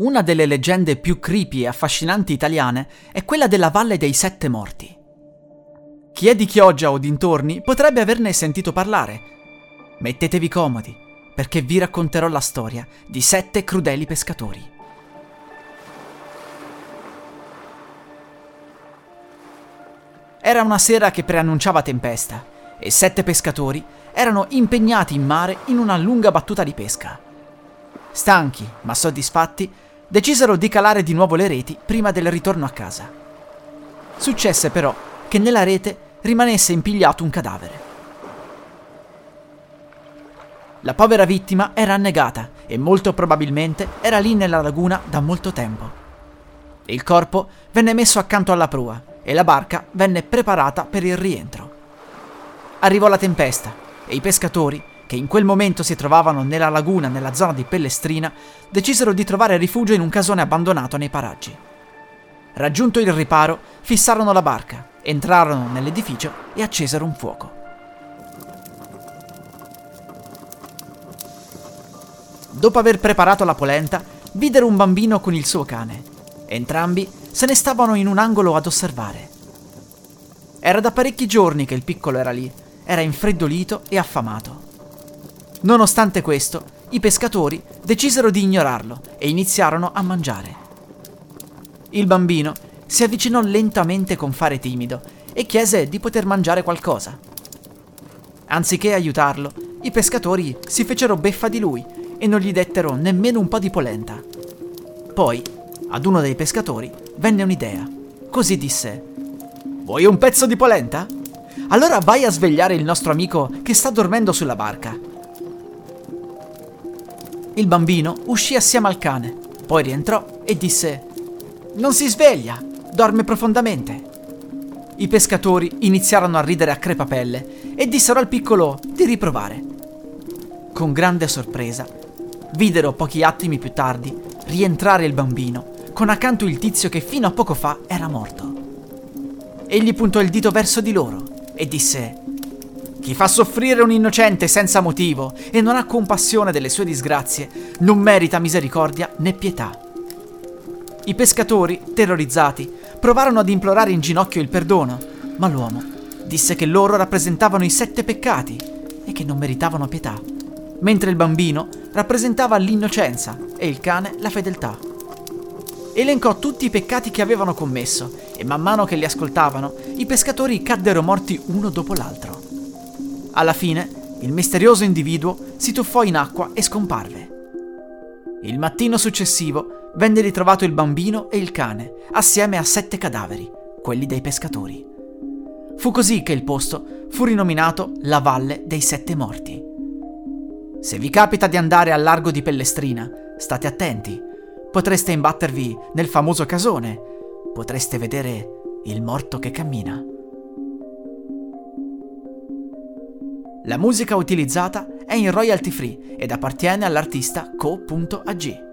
Una delle leggende più creepy e affascinanti italiane è quella della Valle dei Sette Morti. Chi è di Chioggia o dintorni potrebbe averne sentito parlare. Mettetevi comodi, perché vi racconterò la storia di sette crudeli pescatori. Era una sera che preannunciava tempesta e sette pescatori erano impegnati in mare in una lunga battuta di pesca. Stanchi, ma soddisfatti, decisero di calare di nuovo le reti prima del ritorno a casa. Successe però che nella rete rimanesse impigliato un cadavere. La povera vittima era annegata e molto probabilmente era lì nella laguna da molto tempo. Il corpo venne messo accanto alla prua e la barca venne preparata per il rientro. Arrivò la tempesta e i pescatori, che in quel momento si trovavano nella laguna nella zona di Pellestrina, decisero di trovare rifugio in un casone abbandonato nei paraggi. Raggiunto il riparo, fissarono la barca, entrarono nell'edificio e accesero un fuoco. Dopo aver preparato la polenta, videro un bambino con il suo cane. Entrambi se ne stavano in un angolo ad osservare. Era da parecchi giorni che il piccolo era lì, era infreddolito e affamato. Nonostante questo, i pescatori decisero di ignorarlo e iniziarono a mangiare. Il bambino si avvicinò lentamente con fare timido e chiese di poter mangiare qualcosa. Anziché aiutarlo, i pescatori si fecero beffa di lui e non gli dettero nemmeno un po' di polenta. Poi, ad uno dei pescatori venne un'idea. Così disse: Vuoi un pezzo di polenta? Allora vai a svegliare il nostro amico che sta dormendo sulla barca. Il bambino uscì assieme al cane, poi rientrò e disse: Non si sveglia, dorme profondamente. I pescatori iniziarono a ridere a crepapelle e dissero al piccolo di riprovare. Con grande sorpresa, videro pochi attimi più tardi rientrare il bambino con accanto il tizio che fino a poco fa era morto. Egli puntò il dito verso di loro e disse: Chi fa soffrire un innocente senza motivo e non ha compassione delle sue disgrazie non merita misericordia né pietà. I pescatori, terrorizzati, provarono ad implorare in ginocchio il perdono, ma l'uomo disse che loro rappresentavano i sette peccati e che non meritavano pietà, mentre il bambino rappresentava l'innocenza e il cane la fedeltà. Elencò tutti i peccati che avevano commesso e man mano che li ascoltavano, i pescatori caddero morti uno dopo l'altro. Alla fine, il misterioso individuo si tuffò in acqua e scomparve. Il mattino successivo venne ritrovato il bambino e il cane, assieme a sette cadaveri, quelli dei pescatori. Fu così che il posto fu rinominato la Valle dei Sette Morti. Se vi capita di andare al largo di Pellestrina, state attenti. Potreste imbattervi nel famoso casone. Potreste vedere il morto che cammina. La musica utilizzata è in royalty free ed appartiene all'artista co.ag.